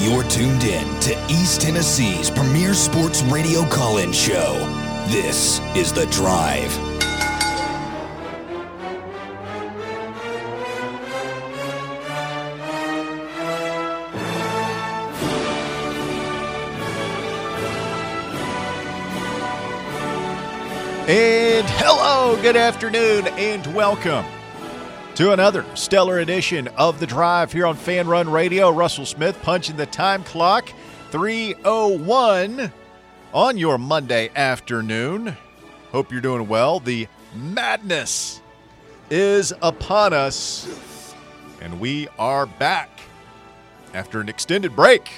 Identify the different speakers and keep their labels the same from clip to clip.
Speaker 1: You're tuned in to East Tennessee's premier sports radio call in show. This is The Drive.
Speaker 2: And hello, good afternoon, and welcome to another stellar edition of The Drive here on Fan Run Radio. Russell Smith punching the time clock, 301 on your Monday afternoon. Hope you're doing well. The madness is upon us, and we are back after an extended break.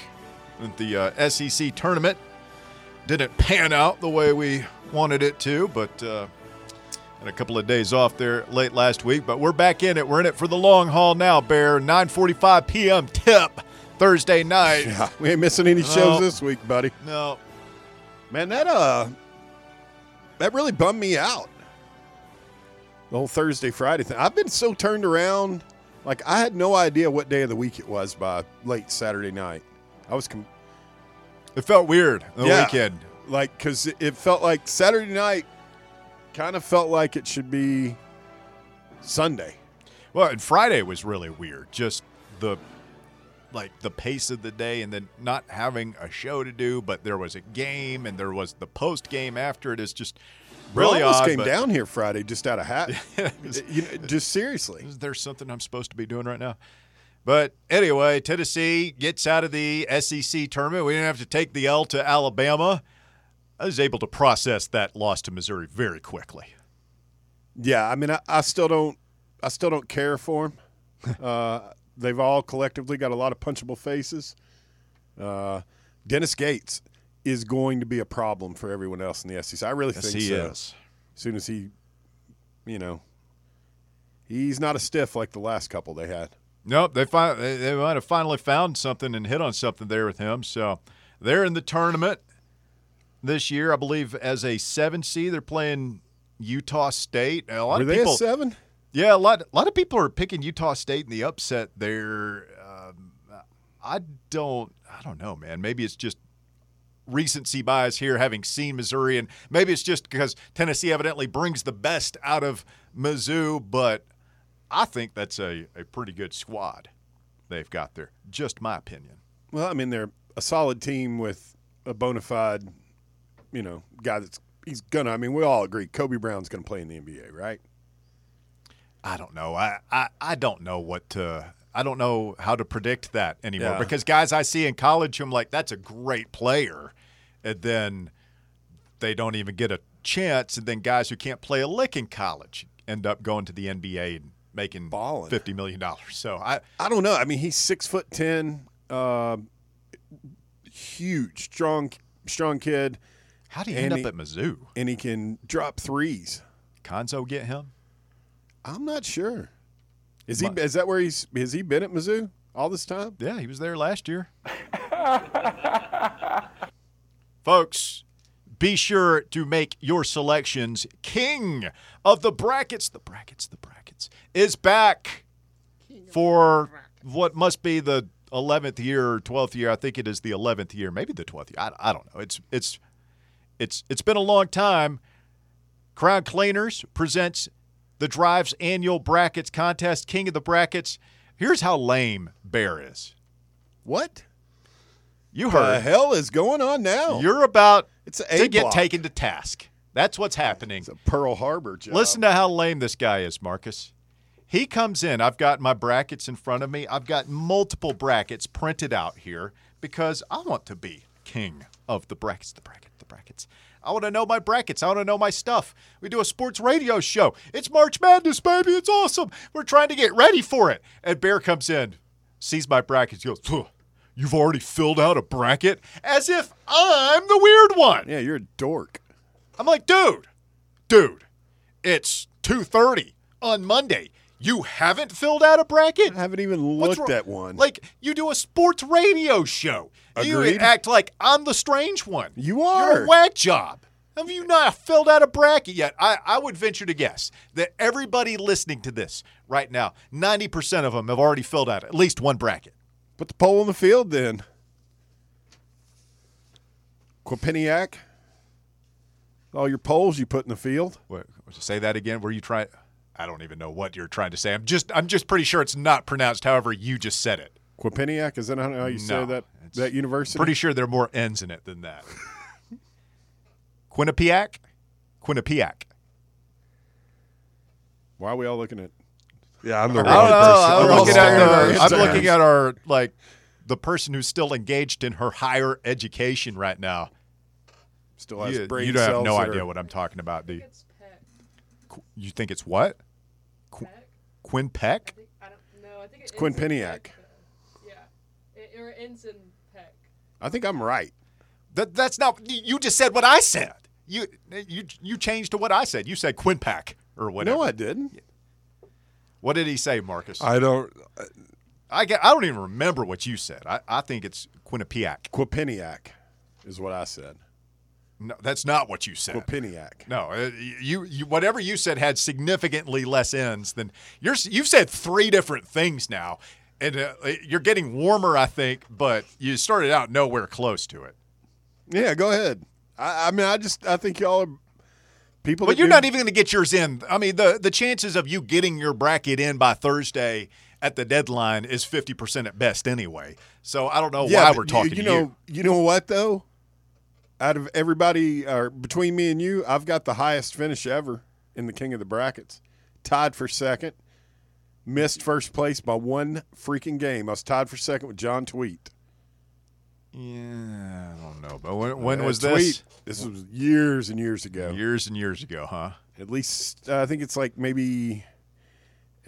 Speaker 2: The uh, SEC tournament didn't pan out the way we wanted it to, but uh, and a couple of days off there late last week. But we're back in it. We're in it for the long haul now. Bear 9:45 p.m. tip Thursday night.
Speaker 3: Yeah, we ain't missing any shows
Speaker 2: No.
Speaker 3: this week, buddy.
Speaker 2: No,
Speaker 3: Man, that uh, that really bummed me out. The whole Thursday Friday thing. I've been so turned around. Like I had no idea what day of the week it was by late Saturday night. I was com-
Speaker 2: it felt weird the
Speaker 3: Yeah.
Speaker 2: weekend.
Speaker 3: like because it, it felt like Saturday night kind of felt like it should be Sunday.
Speaker 2: Well, and Friday was really weird. Just the like the pace of the day and then not having a show to do, but there was a game and there was the post game after it is just really
Speaker 3: Bro, I
Speaker 2: odd.
Speaker 3: came down here Friday just out of hat. you know, just seriously.
Speaker 2: Is there something I'm supposed to be doing right now? But anyway, Tennessee gets out of the SEC tournament. We didn't have to take the L to Alabama. I was able to process that loss to Missouri very quickly.
Speaker 3: Yeah, I mean, I, I still don't, I still don't care for them. uh, they've all collectively got a lot of punchable faces. Uh, Dennis Gates is going to be a problem for everyone else in the SEC. I really
Speaker 2: Yes,
Speaker 3: think
Speaker 2: he
Speaker 3: so.
Speaker 2: is.
Speaker 3: As soon as he, you know, he's not a stiff like the last couple they had.
Speaker 2: Nope, they they they might have finally found something and hit on something there with him. So they're in the tournament this year, I believe, as a seven seed. They're playing Utah State. A lot
Speaker 3: Were
Speaker 2: of
Speaker 3: they
Speaker 2: people,
Speaker 3: a seven?
Speaker 2: Yeah, a lot. A lot of people are picking Utah State in the upset there. Um, I don't. I don't know, man. Maybe it's just recency bias here, having seen Missouri, and maybe it's just because Tennessee evidently brings the best out of Mizzou. But I think that's a, a pretty good squad they've got there. Just my opinion.
Speaker 3: Well, I mean, they're a solid team with a bona fide, you know, guy that's he's gonna. I mean, we all agree Kobe Brown's gonna play in the NBA, right?
Speaker 2: I don't know. I, I, I don't know what to. I don't know how to predict that anymore
Speaker 3: Yeah.
Speaker 2: because guys I see in college, I'm like, that's a great player, and then they don't even get a chance, and then guys who can't play a lick in college end up going to the NBA and making
Speaker 3: Balling.
Speaker 2: fifty million dollars. So I,
Speaker 3: I don't know. I mean, he's six foot ten, uh, huge, strong, strong kid,
Speaker 2: how do you end
Speaker 3: he-
Speaker 2: up at Mizzou?
Speaker 3: and he can drop threes.
Speaker 2: Cuonzo get him?
Speaker 3: I'm not sure. Is he? Is that where he's? Has he been at Mizzou all this time?
Speaker 2: Yeah, he was there last year. Folks, be sure to make your selections. King of the brackets, the brackets, the brackets is back for what must be the 11th year or 12th year. I think it is the 11th year, maybe the 12th year. I, I don't know. It's it's it's it's been a long time. Crown Cleaners presents the Drive's annual brackets contest, King of the Brackets. Here's how lame Bear is.
Speaker 3: What
Speaker 2: You heard.
Speaker 3: What the hell is going on now?
Speaker 2: You're about
Speaker 3: It's a
Speaker 2: to get taken to task. That's what's happening.
Speaker 3: It's a Pearl Harbor job.
Speaker 2: Listen to how lame this guy is, Marcus. He comes in. I've got my brackets in front of me. I've got multiple brackets printed out here because I want to be king of the brackets, the bracket, the brackets. I want to know my brackets. I want to know my stuff. We do a sports radio show. It's March Madness, baby. It's awesome. We're trying to get ready for it. And Bear comes in, sees my brackets, goes, You've already filled out a bracket? As if I'm the weird one.
Speaker 3: Yeah, you're a dork.
Speaker 2: I'm like, dude, dude, it's 2.30 on Monday. You haven't filled out a bracket?
Speaker 3: I haven't even looked at one.
Speaker 2: Like, you do a sports radio show. You act like I'm the strange one.
Speaker 3: You are.
Speaker 2: You're a whack job. Have you not filled out a bracket yet? I, I would venture to guess that everybody listening to this right now, 90% of them have already filled out at least one bracket.
Speaker 3: Put the pole in the field then. Quinnipiac. All your poles you put in the field.
Speaker 2: What, say that again. Were you trying? I don't even know what you're trying to say. I'm just I'm just pretty sure it's not pronounced however you just said it.
Speaker 3: Quinnipiac is that how you
Speaker 2: No,
Speaker 3: say that that university?
Speaker 2: Pretty sure there are more N's in it than that. Quinnipiac, Quinnipiac.
Speaker 3: Why are we all looking at?
Speaker 4: Yeah, I'm the
Speaker 2: I
Speaker 4: wrong person.
Speaker 2: I'm
Speaker 3: We're
Speaker 2: looking at
Speaker 3: at our
Speaker 2: our, I'm looking at our like the person who's still engaged in her higher education right now.
Speaker 3: Still has
Speaker 2: You,
Speaker 3: brain
Speaker 2: you don't have no idea
Speaker 3: are-
Speaker 2: what I'm talking about, do you?
Speaker 5: It's Peck.
Speaker 2: Qu- You think it's what?
Speaker 5: Peck? I
Speaker 2: Peck?
Speaker 5: think I don't know. I think it's
Speaker 3: Quinnipiac.
Speaker 5: Yeah, it, or Ensign Peck.
Speaker 3: I think I'm right.
Speaker 2: That that's not. You you just said what I said. You you you changed to what I said. You said Quinpack or whatever.
Speaker 3: No, I didn't.
Speaker 2: what did he say, Marcus?
Speaker 4: I don't.
Speaker 2: Uh, I get, I don't even remember what you said. I, I think it's Quinnipiac.
Speaker 3: Quinnipiac is what I said.
Speaker 2: No, that's not what you said.
Speaker 3: Quinnipiac.
Speaker 2: No, uh, you, you whatever you said had significantly less ends than you're. You've said three different things now, and uh, you're getting warmer, I think. But you started out nowhere close to it.
Speaker 3: Yeah, go ahead. I, I mean, I just I think y'all are people.
Speaker 2: But you're
Speaker 3: do-
Speaker 2: not even going to get yours in. I mean, the the chances of you getting your bracket in by Thursday at the deadline is 50% at best anyway. So I don't know
Speaker 3: Yeah,
Speaker 2: why we're talking
Speaker 3: You,
Speaker 2: to
Speaker 3: know,
Speaker 2: you.
Speaker 3: you know what though? Out of everybody, or between me and you, I've got the highest finish ever in the King of the Brackets. Tied for second. Missed first place by one freaking game. I was tied for second with John Tweet.
Speaker 2: Yeah, I don't know. But when, when
Speaker 3: Uh,
Speaker 2: was
Speaker 3: Tweet,
Speaker 2: this?
Speaker 3: This was years and years ago.
Speaker 2: Years and years ago, huh?
Speaker 3: At least uh, I think it's like maybe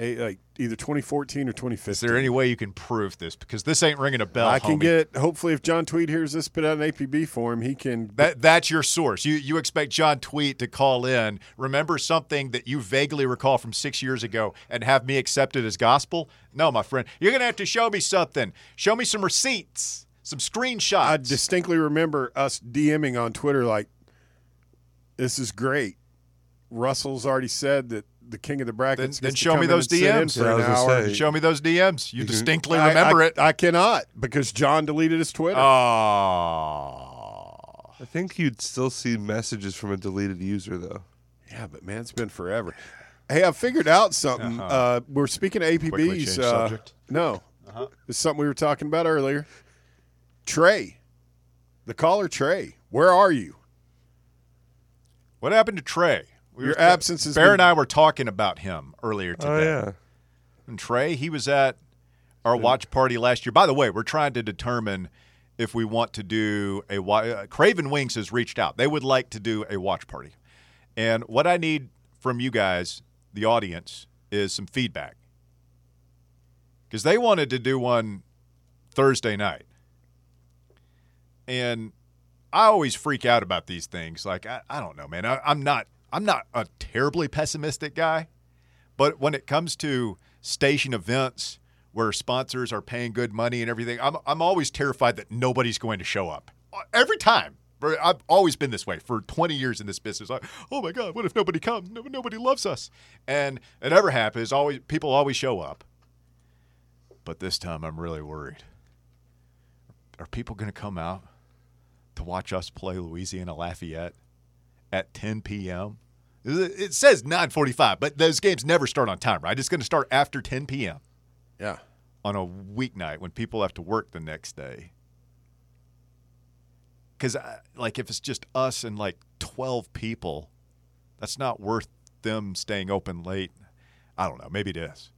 Speaker 3: a, like either 2014 or 2015.
Speaker 2: Is there any way you can prove this? Because this ain't ringing a bell.
Speaker 3: I can
Speaker 2: homie.
Speaker 3: get. Hopefully, if John Tweed hears this, put out an APB for him. He can.
Speaker 2: That that's your source. You you expect John Tweet to call in, remember something that you vaguely recall from six years ago, and have me accept it as gospel? No, my friend. You're gonna have to show me something. Show me some receipts, some screenshots.
Speaker 3: I distinctly remember us DMing on Twitter like, "This is great." Russell's already said that the king of the brackets.
Speaker 2: Then- then show me those
Speaker 3: and sit in
Speaker 2: DMs.
Speaker 3: for
Speaker 4: Yeah,
Speaker 3: an hour.
Speaker 4: say.
Speaker 2: show me those DMs. You distinctly
Speaker 3: I-
Speaker 2: remember
Speaker 3: I,
Speaker 2: it.
Speaker 3: I cannot because John deleted his Twitter.
Speaker 2: Oh.
Speaker 4: I think you'd still see messages from a deleted user though.
Speaker 3: yeah, but man, it's been forever. Hey, I figured out something. uh
Speaker 2: Uh-huh.
Speaker 3: we're speaking of
Speaker 2: Quickly
Speaker 3: APBs.
Speaker 2: change
Speaker 3: Uh,
Speaker 2: subject.
Speaker 3: no, it's something we were talking about earlier. Trey, the caller Trey, where are you?
Speaker 2: What happened to Trey? We
Speaker 3: Your
Speaker 2: were-
Speaker 3: absence has
Speaker 2: Bear
Speaker 3: been-
Speaker 2: and I were talking about him earlier today.
Speaker 4: Oh yeah.
Speaker 2: And Trey, he was at our watch party last year. By the way, we're trying to determine if we want to do a wa- uh, Craven Wings has reached out. They would like to do a watch party. And what I need from you guys, the audience, is some feedback. Cuz they wanted to do one Thursday night. And I always freak out about these things. Like I, I don't know, man. I, I'm not I'm not a terribly pessimistic guy. But when it comes to station events where sponsors are paying good money and everything, I'm, I'm always terrified that nobody's going to show up. Every time. I've always been this way for 20 years in this business. Oh my God, what if nobody comes? No, nobody loves us. And it never happens. Always people always show up. But this time I'm really worried. Are people going to come out to watch us play Louisiana Lafayette at 10 p.m.? It says 9:45, but those games never start on time, right? It's going to start after 10 p.m.
Speaker 3: Yeah.
Speaker 2: on a weeknight when people have to work the next day. Because, like, if it's just us and like 12 people, that's not worth them staying open late. I don't know. Maybe it is.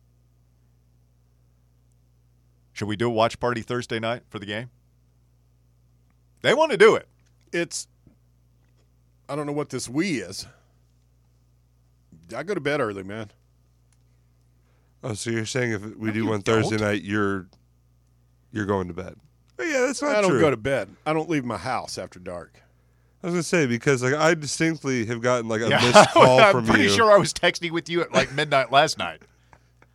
Speaker 2: Should we do a watch party Thursday night for the game? They want to do it.
Speaker 3: it's I don't know what this we is. I go to bed early, man.
Speaker 4: Oh, so you're saying if we do one Thursday
Speaker 2: don't.
Speaker 4: night, you're you're going to bed? Oh, yeah, that's not
Speaker 3: I don't
Speaker 4: true.
Speaker 3: go to bed. I don't leave my house after dark.
Speaker 4: I was gonna say because like I distinctly have gotten like a
Speaker 2: Yeah,
Speaker 4: missed call
Speaker 2: I'm
Speaker 4: from
Speaker 2: pretty sure I was texting with you at like midnight last night.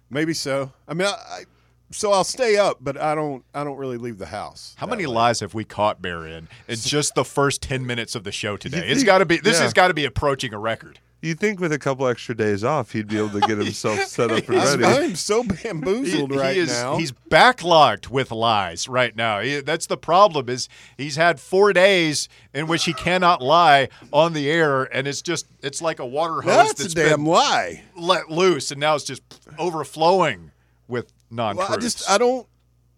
Speaker 3: Maybe so. I mean, I, I so I'll stay up, but I don't. I don't really leave the house.
Speaker 2: How many lies have we caught Bear in in just the first ten minutes of the show today? it's got to be. This
Speaker 4: yeah.
Speaker 2: has got to be approaching a record.
Speaker 4: You think with a couple extra days off, he'd be able to get himself set up and ready?
Speaker 3: I'm so bamboozled
Speaker 2: He-
Speaker 3: right
Speaker 2: he is,
Speaker 3: now.
Speaker 2: He's backlogged with lies right now. He- that's the problem. Is he's had four days in which he cannot lie on the air, and it's just it's like a water hose
Speaker 3: That's a
Speaker 2: that's
Speaker 3: damn
Speaker 2: been
Speaker 3: lie.
Speaker 2: let loose, and now it's just overflowing with non
Speaker 3: Well, I just I don't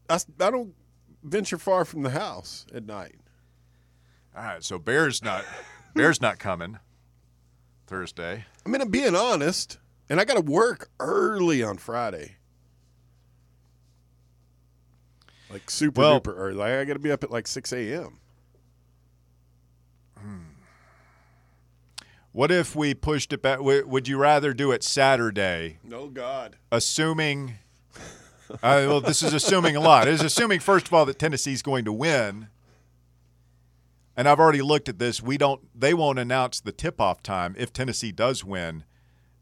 Speaker 3: I, I don't venture far from the house at night.
Speaker 2: All right, so Bear's not Bear's not coming Thursday.
Speaker 3: I mean, I'm being honest, and I got to work early on Friday. Like super
Speaker 2: Well-
Speaker 3: duper early. Like, I got to be up at like 6 a.m. Hmm.
Speaker 2: What if we pushed it back? Would you rather do it Saturday,
Speaker 3: No God.
Speaker 2: assuming? Uh, well, this is assuming a lot. It is assuming first of all that Tennessee's going to win. And I've already looked at this. We don't. They won't announce the tip-off time if Tennessee does win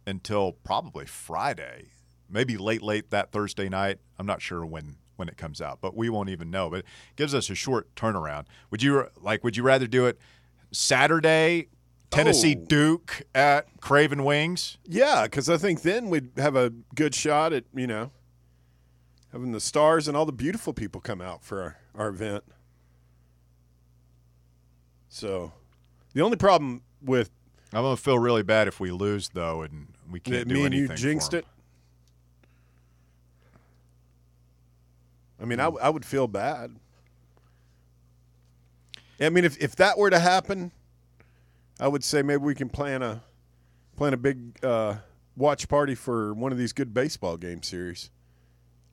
Speaker 2: until probably Friday, maybe late, late that Thursday night. I'm not sure when when it comes out, but we won't even know. But it gives us a short turnaround. Would you like? Would you rather do it Saturday, Tennessee
Speaker 3: Oh.
Speaker 2: Duke at Craven Wings?
Speaker 3: Yeah, because I think then we'd have a good shot at you know having the stars and all the beautiful people come out for our, our event. So, the only problem with
Speaker 2: I'm gonna feel really bad if we lose though, and we can't do
Speaker 3: me and you
Speaker 2: anything.
Speaker 3: jinxed it. I mean, I I would feel bad. I mean, if, if that were to happen, I would say maybe we can plan a plan a big uh, watch party for one of these good baseball game series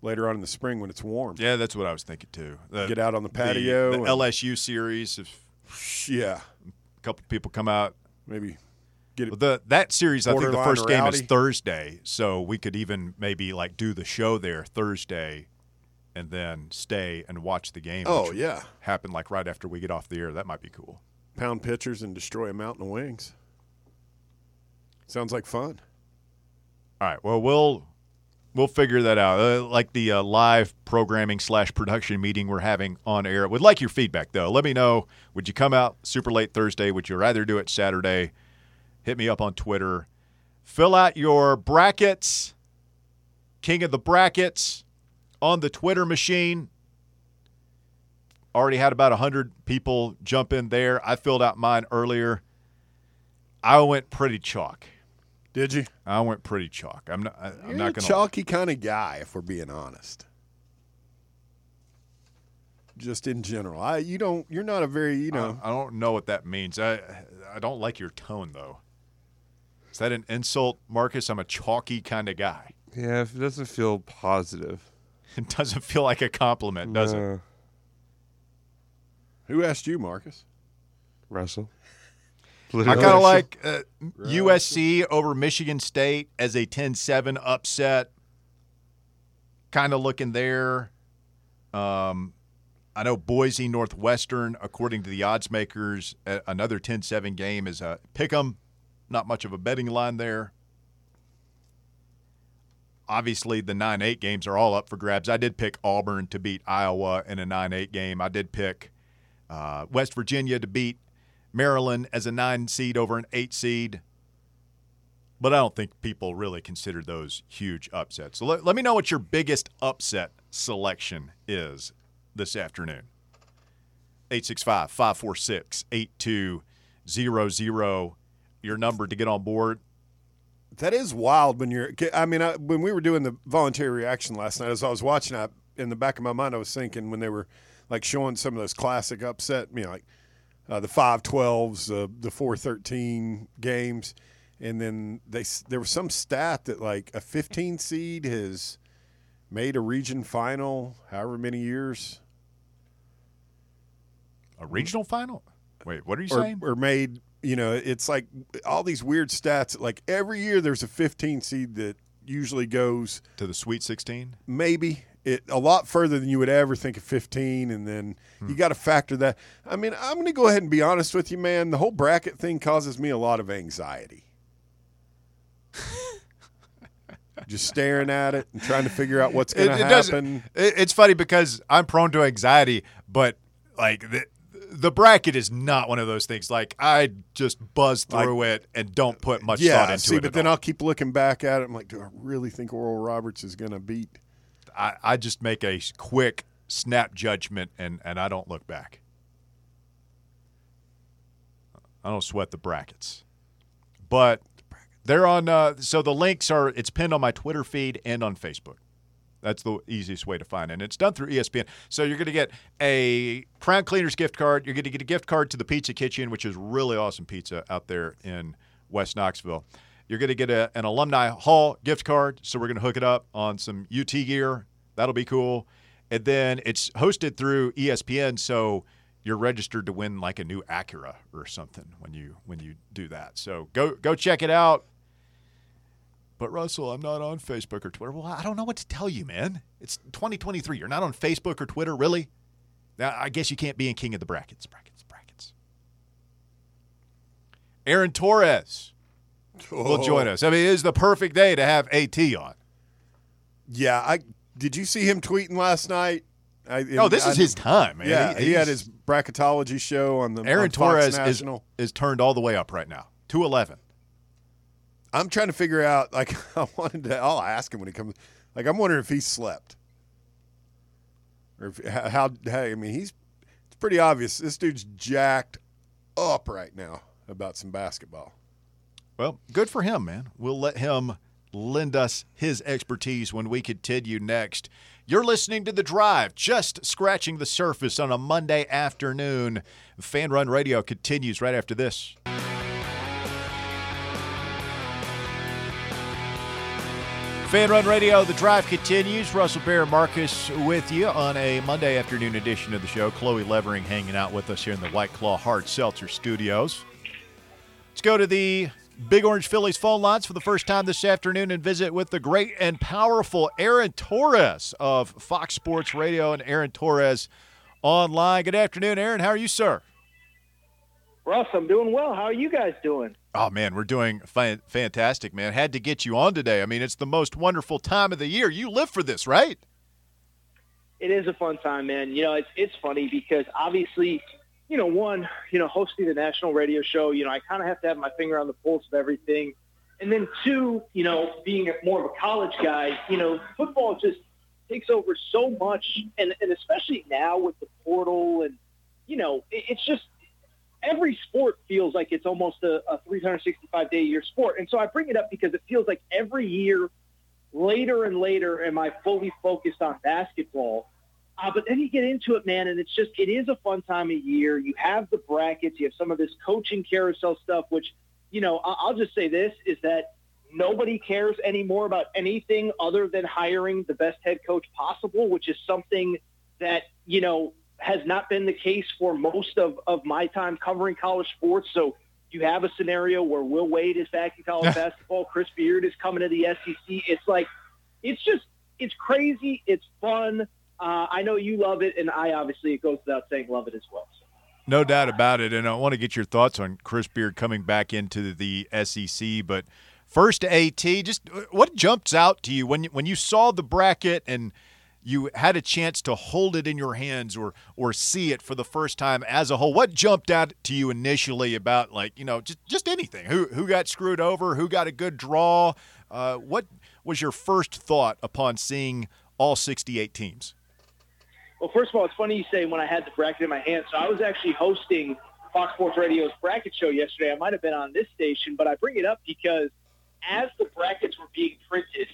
Speaker 3: later on in the spring when it's warm.
Speaker 2: Yeah, that's what I was thinking too. The-
Speaker 3: Get out on the
Speaker 2: the-
Speaker 3: patio.
Speaker 2: The,
Speaker 3: and-
Speaker 2: LSU series. If
Speaker 3: yeah,
Speaker 2: a couple people come out,
Speaker 3: maybe get
Speaker 2: Well,
Speaker 3: it.
Speaker 2: the that series, I think the first game is. Thursday, so we could even maybe like do the show there Thursday, and then stay and watch the game.
Speaker 3: Oh yeah,
Speaker 2: happen like right after we get off the air. That might be cool.
Speaker 3: pound pitchers and destroy a mountain of wings. Sounds like fun.
Speaker 2: All right. Well, we'll we'll figure that out. Uh, like the uh, live programming slash production meeting we're having on air. Would like your feedback though. Let me know. Would you come out super late Thursday? Would you rather do it Saturday? Hit me up on Twitter. Fill out your brackets. King of the brackets on the Twitter machine. Already had about 100 people jump in there. I filled out mine earlier. I went pretty chalk.
Speaker 3: Did you?
Speaker 2: I went pretty chalk. I'm not. I, I'm
Speaker 3: You're
Speaker 2: not
Speaker 3: a
Speaker 2: gonna.
Speaker 3: chalky kind of guy, if we're being honest. Just in general, I you don't. You're not a very you know.
Speaker 2: I, I don't know what that means. I I don't like your tone though. Is that an insult, Marcus? I'm a chalky kind of guy.
Speaker 4: Yeah, if it doesn't feel positive.
Speaker 2: It doesn't feel like a compliment, does it?
Speaker 3: Who asked you, Marcus?
Speaker 4: Russell.
Speaker 2: I kind of like uh, USC over Michigan State as a 10-7 upset. Kind of looking there. Um, I know Boise Northwestern, according to the odds makers, a- another 10-7 game is a pick 'em. Not much of a betting line there. Obviously, the 9 8 games are all up for grabs. I did pick Auburn to beat Iowa in a 9 8 game. I did pick uh, West Virginia to beat Maryland as a nine seed over an eight seed. But I don't think people really consider those huge upsets. So let, let me know what your biggest upset selection is this afternoon. 865 546 8200. Your number to get on board.
Speaker 3: That is wild when you're. I mean, I, when we were doing the voluntary reaction last night, as I was watching, I in the back of my mind, I was thinking when they were like showing some of those classic upset, you know, like uh, the five twelves, uh, the four thirteen games, and then they there was some stat that like a fifteen seed has made a region final, however many years,
Speaker 2: A regional final? Wait, what are you
Speaker 3: or,
Speaker 2: saying?
Speaker 3: or made. You know, it's like all these weird stats. Like every year, there's a 15 seed that usually goes
Speaker 2: To the Sweet 16?
Speaker 3: maybe it a lot further than you would ever think of 15 and then you hmm. got to factor that i mean i'm going to go ahead and be honest with you man the whole bracket thing causes me a lot of anxiety just staring at it and trying to figure out what's going to happen
Speaker 2: it- it's funny because I'm prone to anxiety, but like the, the bracket is not one of those things. Like I just buzz through it and don't put much thought
Speaker 3: Yeah,
Speaker 2: into
Speaker 3: see,
Speaker 2: it.
Speaker 3: but
Speaker 2: at
Speaker 3: then
Speaker 2: all.
Speaker 3: I'll keep looking back at it. I'm like, do I really think Oral Roberts is going to beat?
Speaker 2: I, I just make a quick snap judgment and, and I don't look back. I don't sweat the brackets. But they're on uh, so the links are it's pinned on my Twitter feed and on Facebook. That's the easiest way to find it. And it's done through ESPN. So you're going to get a Crown Cleaners gift card. You're going to get a gift card to the Pizza Kitchen, which is really awesome pizza out there in West Knoxville. You're going to get a, an Alumni Hall gift card. So we're going to hook it up on some UT gear. That'll be cool. And then it's hosted through ESPN. So you're registered to win like a new Acura or something when you when you do that. So go go check it out. But Russell, I'm not on Facebook or Twitter. Well, I don't know what to tell you, man. It's 2023. You're not on Facebook or Twitter, really? Now, I guess you can't be in King of the Brackets. Brackets, brackets. Aaron Torres will oh. join us. I mean, it is the perfect day to have AT on.
Speaker 3: Yeah, I did. You see him tweeting last night? I,
Speaker 2: Oh, this
Speaker 3: I-
Speaker 2: is his time, man.
Speaker 3: Yeah, he, had his bracketology show on the
Speaker 2: Aaron
Speaker 3: on
Speaker 2: Torres is,
Speaker 3: National.
Speaker 2: is turned all the way up right now. 211.
Speaker 3: I'm trying to figure out. Like, I wanted to. I'll ask him when he comes. Like, I'm wondering if he slept, or if, how, how. Hey, I mean, he's. It's pretty obvious. This dude's jacked up right now about some basketball.
Speaker 2: Well, good for him, man. We'll let him lend us his expertise when we continue next. You're listening to The Drive, just scratching the surface on a Monday afternoon. Fan Run Radio continues right after this. Fan Run Radio, The Drive continues. Russell Bear Marcus with you on a Monday afternoon edition of the show. Chloe Levering hanging out with us here in the White Claw Hard Seltzer Studios. Let's go to the Big Orange Phillies phone lines for the first time this afternoon and visit with the great and powerful Aaron Torres of Fox Sports Radio and Aaron Torres online. Good afternoon, Aaron. How are you, sir?
Speaker 6: Russ, I'm doing well. How are you guys doing?
Speaker 2: Oh man, we're doing fa- fantastic, man. Had to get you on today. I mean, it's the most wonderful time of the year. You live for this, right?
Speaker 6: It is a fun time, man. You know, it's it's funny because obviously, you know, one, you know, hosting the national radio show, you know, I kind of have to have my finger on the pulse of everything. And then two, you know, being more of a college guy, you know, football just takes over so much, and and especially now with the portal, and you know, it, it's just every sport feels like it's almost a, a 365 day a year sport. And so I bring it up because it feels like every year, later and later, am I fully focused on basketball. Uh, but then you get into it, man, and it's just it is a fun time of year. You have the brackets, you have some of this coaching carousel stuff, which you know I'll just say this is that nobody cares anymore about anything other than hiring the best head coach possible, which is something that you know has not been the case for most of, of my time covering college sports. So you have a scenario where Will Wade is back in college basketball, Chris Beard is coming to the SEC. It's like it's just it's crazy, it's fun. Uh, I know you love it, and I obviously it goes without saying love it as well.
Speaker 2: No doubt about it. And I want to get your thoughts on Chris Beard coming back into the SEC. But first, AT, just uh, what jumps out to you when when you saw the bracket and you had a chance to hold it in your hands or or see it for the first time as a whole? What jumped out to you initially about like you know just just anything? Who who got screwed over? Who got a good draw? Uh, what was your first thought upon seeing all 68 teams?
Speaker 6: Well, first of all, it's funny you say when I had the bracket in my hand. So I was actually hosting Fox Sports Radio's bracket show yesterday. I might have been on this station, but I bring it up because as the brackets were being printed,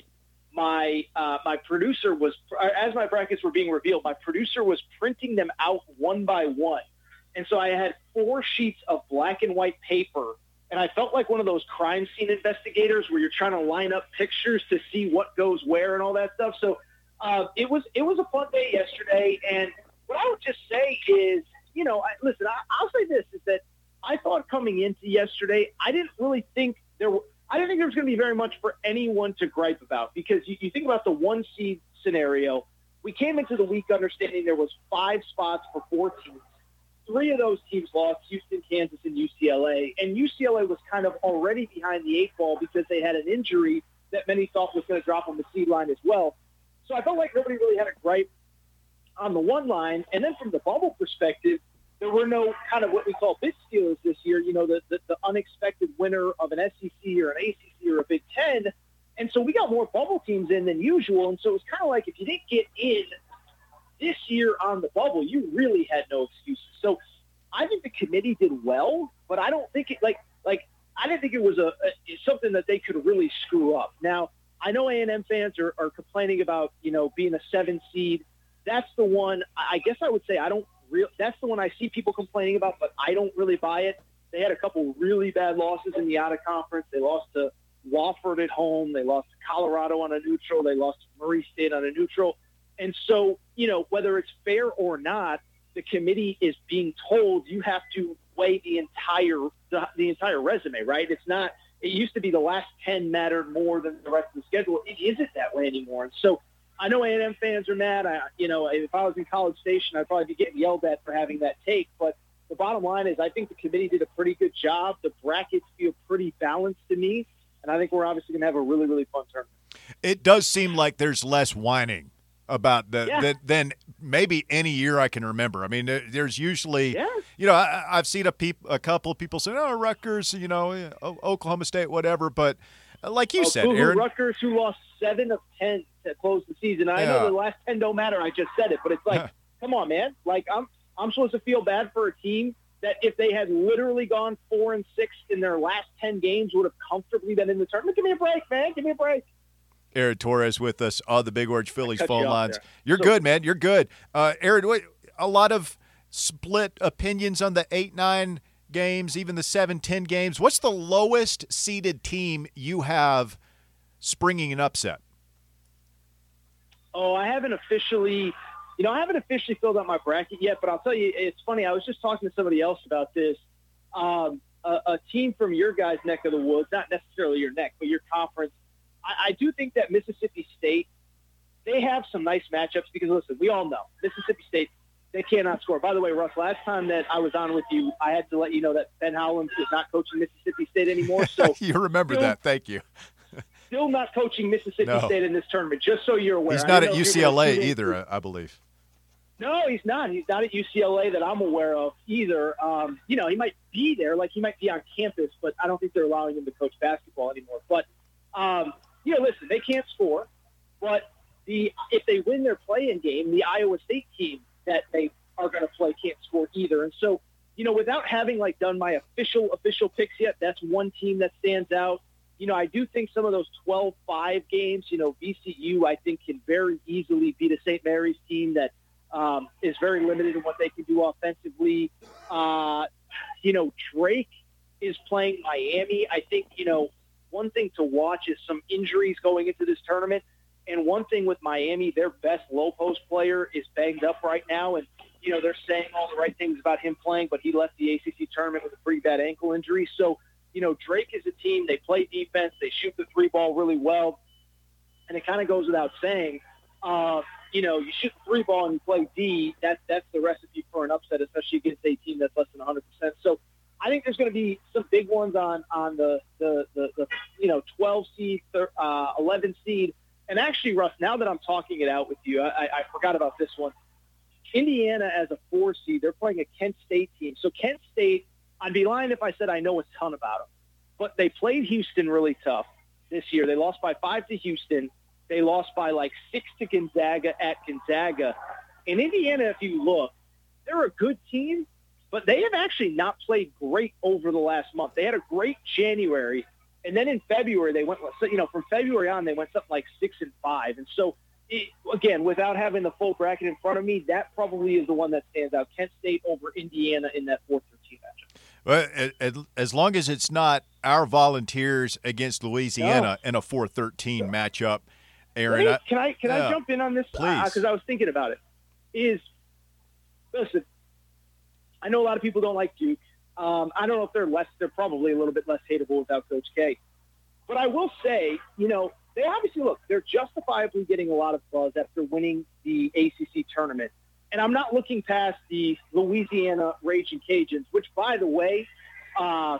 Speaker 6: my uh, my producer was as my brackets were being revealed, my producer was printing them out one by one, and so I had four sheets of black and white paper. And I felt like one of those crime scene investigators where you're trying to line up pictures to see what goes where and all that stuff. So uh, it was it was a fun day yesterday, and what I would just say is, you know, I, listen, I, I'll say this is that I thought coming into yesterday, I didn't really think there were. I didn't think there was going to be very much for anyone to gripe about because you, you think about the one seed scenario. We came into the week understanding there was five spots for four teams. Three of those teams lost: Houston, Kansas, and UCLA. And UCLA was kind of already behind the eight ball because they had an injury that many thought was going to drop on the seed line as well. So I felt like nobody really had a gripe on the one line. And then from the bubble perspective, there were no kind of what we call bid stealers this year. You know, the, the the unexpected winner of an SEC or an ACC or a Big Ten, and so we got more bubble teams in than usual. And so it was kind of like if you didn't get in this year on the bubble, you really had no excuses. So I think the committee did well, but I don't think it like like I didn't think it was a, a something that they could really screw up. Now I know A and M fans are, are complaining about you know being a seven seed. That's the one. I guess I would say I don't real. That's the one I see people complaining about, but I don't really buy it. They had a couple really bad losses in the out of conference. They lost to Wofford at home. They lost to Colorado on a neutral. They lost to Murray State on a neutral. And so, you know, whether it's fair or not, the committee is being told you have to weigh the entire the, the entire resume, right? It's not. It used to be the last ten mattered more than the rest of the schedule. It isn't that way anymore. And so, I know A&M fans are mad. I, you know, if I was in College Station, I'd probably be getting yelled at for having that take. But the bottom line is, I think the committee did a pretty good job. The brackets feel pretty balanced to me, and I think we're obviously going to have a really, really fun tournament.
Speaker 2: It does seem like there's less whining about the,
Speaker 6: Yeah.
Speaker 2: the than maybe any year I can remember. I mean, there's usually,
Speaker 6: Yeah.
Speaker 2: You know, I, I've seen a peop, a couple of people say, "Oh, Rutgers," you know, Oklahoma State, whatever. But uh, like you
Speaker 6: Oh,
Speaker 2: said, Aaron,
Speaker 6: Rutgers, who lost seven of ten to close the season. I
Speaker 2: Yeah.
Speaker 6: know the last ten don't matter. I just said it, but it's like, come on, man. Like I'm, I'm supposed to feel bad for a team that if they had literally gone four and six in their last ten games, would have comfortably been in the tournament. Give me a break, man. Give me a break.
Speaker 2: Aaron Torres with us on the Big Orange Phillies phone
Speaker 6: you
Speaker 2: lines.
Speaker 6: there.
Speaker 2: You're
Speaker 6: So-
Speaker 2: good, man. You're good. Uh, Aaron, wait, a lot of split opinions on the eight nine games, even the seven ten games. What's the lowest seeded team you have springing an upset?
Speaker 6: Oh, I haven't officially, you know, I haven't officially filled out my bracket yet, but I'll tell you, it's funny. I was just talking to somebody else about this. Um, a, a team from your guys' neck of the woods, not necessarily your neck, but your conference. I, I do think that Mississippi State, they have some nice matchups because listen, we all know Mississippi State, they cannot score. By the way, Russ, last time that I was on with you, I had to let you know that Ben Howland is not coaching Mississippi State anymore. So
Speaker 2: you remember
Speaker 6: Still-
Speaker 2: that? Thank you.
Speaker 6: still not coaching Mississippi
Speaker 2: No.
Speaker 6: State in this tournament, just so you're aware.
Speaker 2: He's not at
Speaker 6: didn't know if you were
Speaker 2: UCLA either, I believe.
Speaker 6: No, he's not. He's not at UCLA that I'm aware of either. Um, you know, he might be there, like he might be on campus, but I don't think they're allowing him to coach basketball anymore. But um, you know, listen, they can't score, but the if they win their play-in game, the Iowa State team that they are going to play can't score either. And so, you know, without having like done my official official picks yet, that's one team that stands out. You know, I do think some of those 12-5 games, you know, VCU, I think can very easily beat a St. Mary's team that um, is very limited in what they can do offensively. Uh, you know, Drake is playing Miami. I think, you know, one thing to watch is some injuries going into this tournament. And one thing with Miami, their best low post player is banged up right now. And, you know, they're saying all the right things about him playing, but he left the ACC tournament with a pretty bad ankle injury. So, you know, Drake is a team. They play defense. They shoot the three ball really well. And it kind of goes without saying, uh, you know, you shoot the three ball and you play D. That's that's the recipe for an upset, especially against a team that's less than 100 percent. So, I think there's going to be some big ones on on the the the, the you know 12 seed, uh, 11 seed, and actually, Russ. Now that I'm talking it out with you, I, I forgot about this one. Indiana as a four seed, they're playing a Kent State team. So Kent State, I'd be lying if I said I know a ton about them, but they played Houston really tough this year. They lost by five to Houston. They lost by like six to Gonzaga at Gonzaga. In Indiana, if you look, they're a good team, but they have actually not played great over the last month. They had a great January, and then in February they went. You know, from February on they went something like six and five, and so. It, again, without having the full bracket in front of me, that probably is the one that stands out. Kent State over Indiana in that 4-13 matchup.
Speaker 2: Well, as long as it's not our volunteers against Louisiana in a 4-13 matchup, Aaron.
Speaker 6: Wait,
Speaker 2: I-
Speaker 6: can I can
Speaker 2: yeah.
Speaker 6: I jump in on this?
Speaker 2: Please.
Speaker 6: Uh, because I was thinking about it. Is listen, I know a lot of people don't like Duke. Um, I don't know if they're less. They're probably a little bit less hateable without Coach K. But I will say, you know, they obviously look. They're justifiably getting a lot of buzz after winning the ACC tournament. And I'm not looking past the Louisiana Raging Cajuns, which, by the way, uh,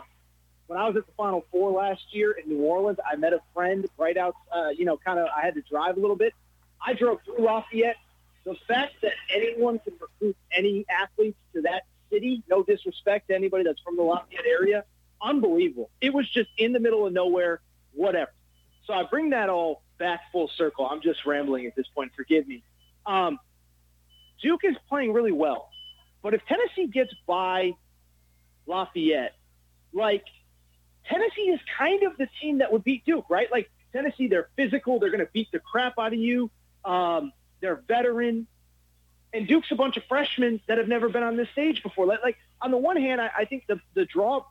Speaker 6: when I was at the Final Four last year in New Orleans, I met a friend right out, uh, you know, kind of, I had to drive a little bit. I drove through Lafayette. The fact that anyone can recruit any athletes to that city. No disrespect to anybody that's from the Lafayette area. Unbelievable. It was just in the middle of nowhere, whatever. So I bring that all back full circle. I'm just rambling at this point. Forgive me. Um, Duke is playing really well. But if Tennessee gets by Lafayette, like Tennessee is kind of the team that would beat Duke, right? Like Tennessee, they're physical. They're going to beat the crap out of you. Um, they're veteran. And Duke's a bunch of freshmen that have never been on this stage before. Like, like on the one hand, I, I think the, the draw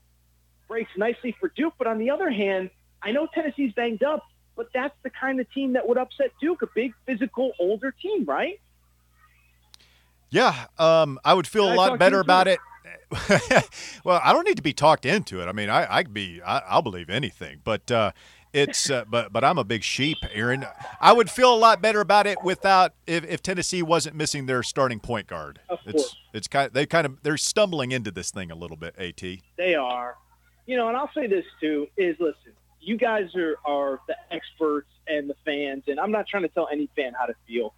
Speaker 6: breaks nicely for Duke. But on the other hand, I know Tennessee's banged up, but that's the kind of team that would upset Duke, a big physical older team, right?
Speaker 2: Yeah, um, I would feel
Speaker 6: Can
Speaker 2: a lot better about
Speaker 6: into
Speaker 2: it. well, I don't need to be talked into it. I mean, I, I could be, I, I'll believe anything, but uh, it's, uh, but but I'm a big sheep, Aaron. I would feel a lot better about it without if, if Tennessee wasn't missing their starting point guard.
Speaker 6: Of
Speaker 2: it's
Speaker 6: course.
Speaker 2: it's kind of, they kind of they're stumbling into this thing a little bit. At
Speaker 6: They are. You know, and I'll say this too is listen, you guys are, are the experts and the fans, and I'm not trying to tell any fan how to feel.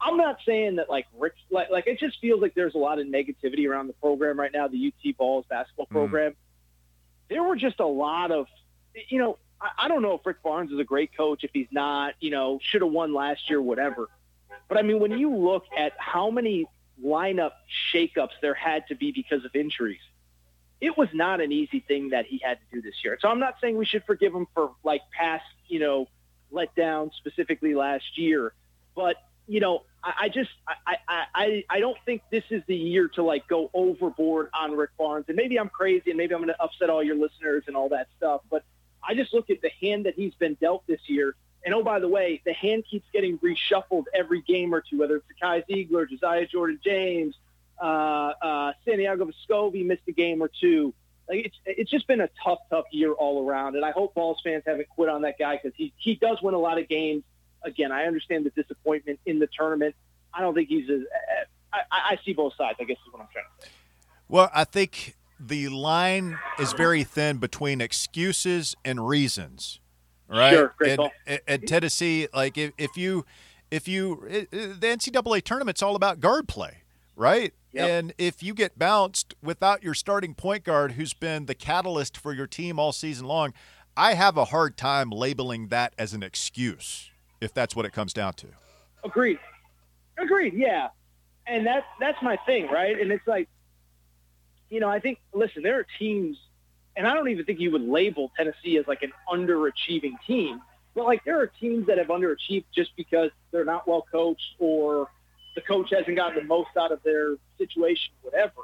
Speaker 6: I'm not saying that like Rick, like, like it just feels like there's a lot of negativity around the program right now, the UT Vols basketball program. There were just a lot of, you know, I, don't know if Rick Barnes is a great coach, if he's not, you know, should have won last year, whatever. But I mean, when you look at how many lineup shakeups there had to be because of injuries, it was not an easy thing that he had to do this year. So I'm not saying we should forgive him for like past, you know, letdown specifically last year, but you know, I, I just I, I I I don't think this is the year to like go overboard on Rick Barnes. And maybe I'm crazy, and maybe I'm going to upset all your listeners and all that stuff. But I just look at the hand that he's been dealt this year. And oh, by the way, the hand keeps getting reshuffled every game or two, whether it's Kai Zeigler, Josiah Jordan James, uh, uh, Santiago Vescovi missed a game or two. Like it's it's just been a tough, tough year all around. And I hope Vols fans haven't quit on that guy because he he does win a lot of games. Again, I understand the disappointment in the tournament. I don't think he's as I, I see both sides. I guess is what I'm trying to say.
Speaker 2: Well, I think the line is uh-huh. very thin between excuses and reasons, right?
Speaker 6: Sure, great
Speaker 2: and, Tennessee, like if, if you if you it, it- the NCAA tournament's all about guard play, right?
Speaker 6: Yep.
Speaker 2: And if you get bounced without your starting point guard, who's been the catalyst for your team all season long, I have a hard time labeling that as an excuse, if that's what it comes down to.
Speaker 6: Agreed. Agreed. Yeah, and that's that's my thing, right? And it's like, you know, I think listen, there are teams, and I don't even think you would label Tennessee as like an underachieving team, but like there are teams that have underachieved just because they're not well coached or the coach hasn't gotten the most out of their situation, whatever.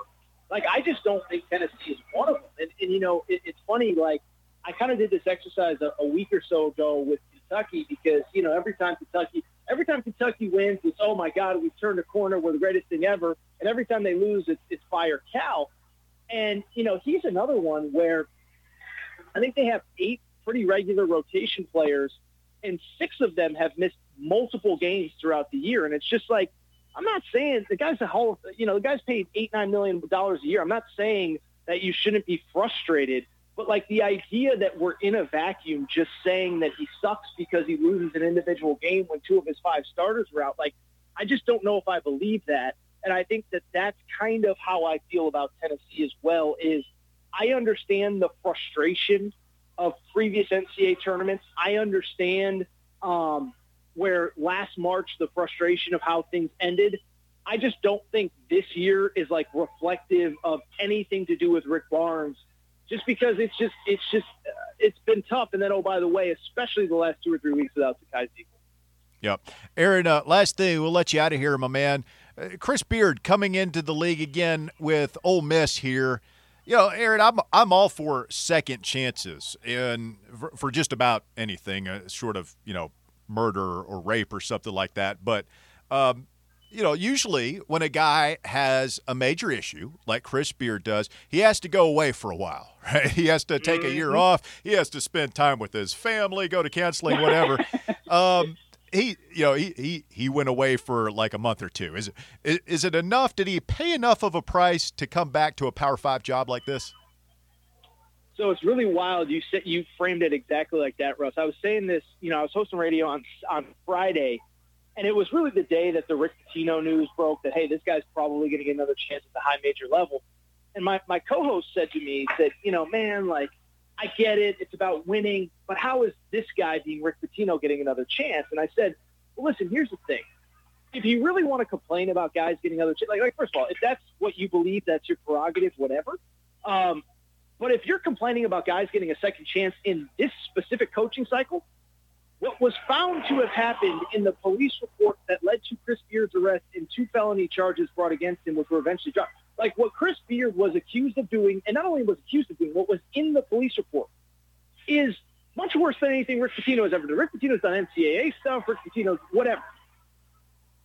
Speaker 6: Like I just don't think Tennessee is one of them. And, and you know, it, it's funny. Like I kind of did this exercise a, a week or so ago with Kentucky because you know every time Kentucky every time Kentucky wins, it's oh my God, we've turned a corner, we're the greatest thing ever. And every time they lose, it's it's fire Cal. And you know he's another one where I think they have eight pretty regular rotation players, and six of them have missed multiple games throughout the year. And it's just like I'm not saying the guy's a whole, you know, the guy's paid eight nine million dollars a year. I'm not saying that you shouldn't be frustrated. But like the idea that we're in a vacuum, just saying that he sucks because he loses an individual game when two of his five starters were out, like I just don't know if I believe that. And I think that that's kind of how I feel about Tennessee as well. Is I understand the frustration of previous NCAA tournaments. I understand um, where last March the frustration of how things ended. I just don't think this year is like reflective of anything to do with Rick Barnes just because it's just it's just uh, it's been tough. And then oh by the way, especially the last two or three weeks without Zakai Zeigler.
Speaker 2: Yep. Aaron, uh, last thing, we'll let you out of here, my man. Uh, Chris Beard coming into the league again with Ole Miss here. You know, Aaron, I'm I'm all for second chances and for, for just about anything, uh, short of you know murder or rape or something like that. But um, you know, usually when a guy has a major issue like Chris Beard does, he has to go away for a while, right? He has to take a year off. He has to spend time with his family, go to counseling, whatever. um, he, you know, he, he he went away for like a month or two. Is it is, it enough? Did he pay enough of a price to come back to a Power Five job like this?
Speaker 6: So it's really wild. You said you framed it exactly like that, Russ. I was saying this. You know, I was hosting radio on on Friday, and it was really the day that the Rick Pitino news broke that hey, this guy's probably going to get another chance at the high major level. and my, my co-host said to me, said, you know, man, like, I get it. It's about winning, but how is this guy being Rick Pitino getting another chance? And I said, well, listen, here's the thing. If you really want to complain about guys getting other like, like first of all, if that's what you believe, that's your prerogative, whatever. Um, but if you're complaining about guys getting a second chance in this specific coaching cycle, what was found to have happened in the police report that led to Chris Beard's arrest and two felony charges brought against him, which were eventually dropped. Like what Chris Beard was accused of doing, and not only was accused of doing, what was in the police report is much worse than anything Rick Pitino has ever done. Rick Pitino's done NCAA stuff, Rick Pitino's whatever.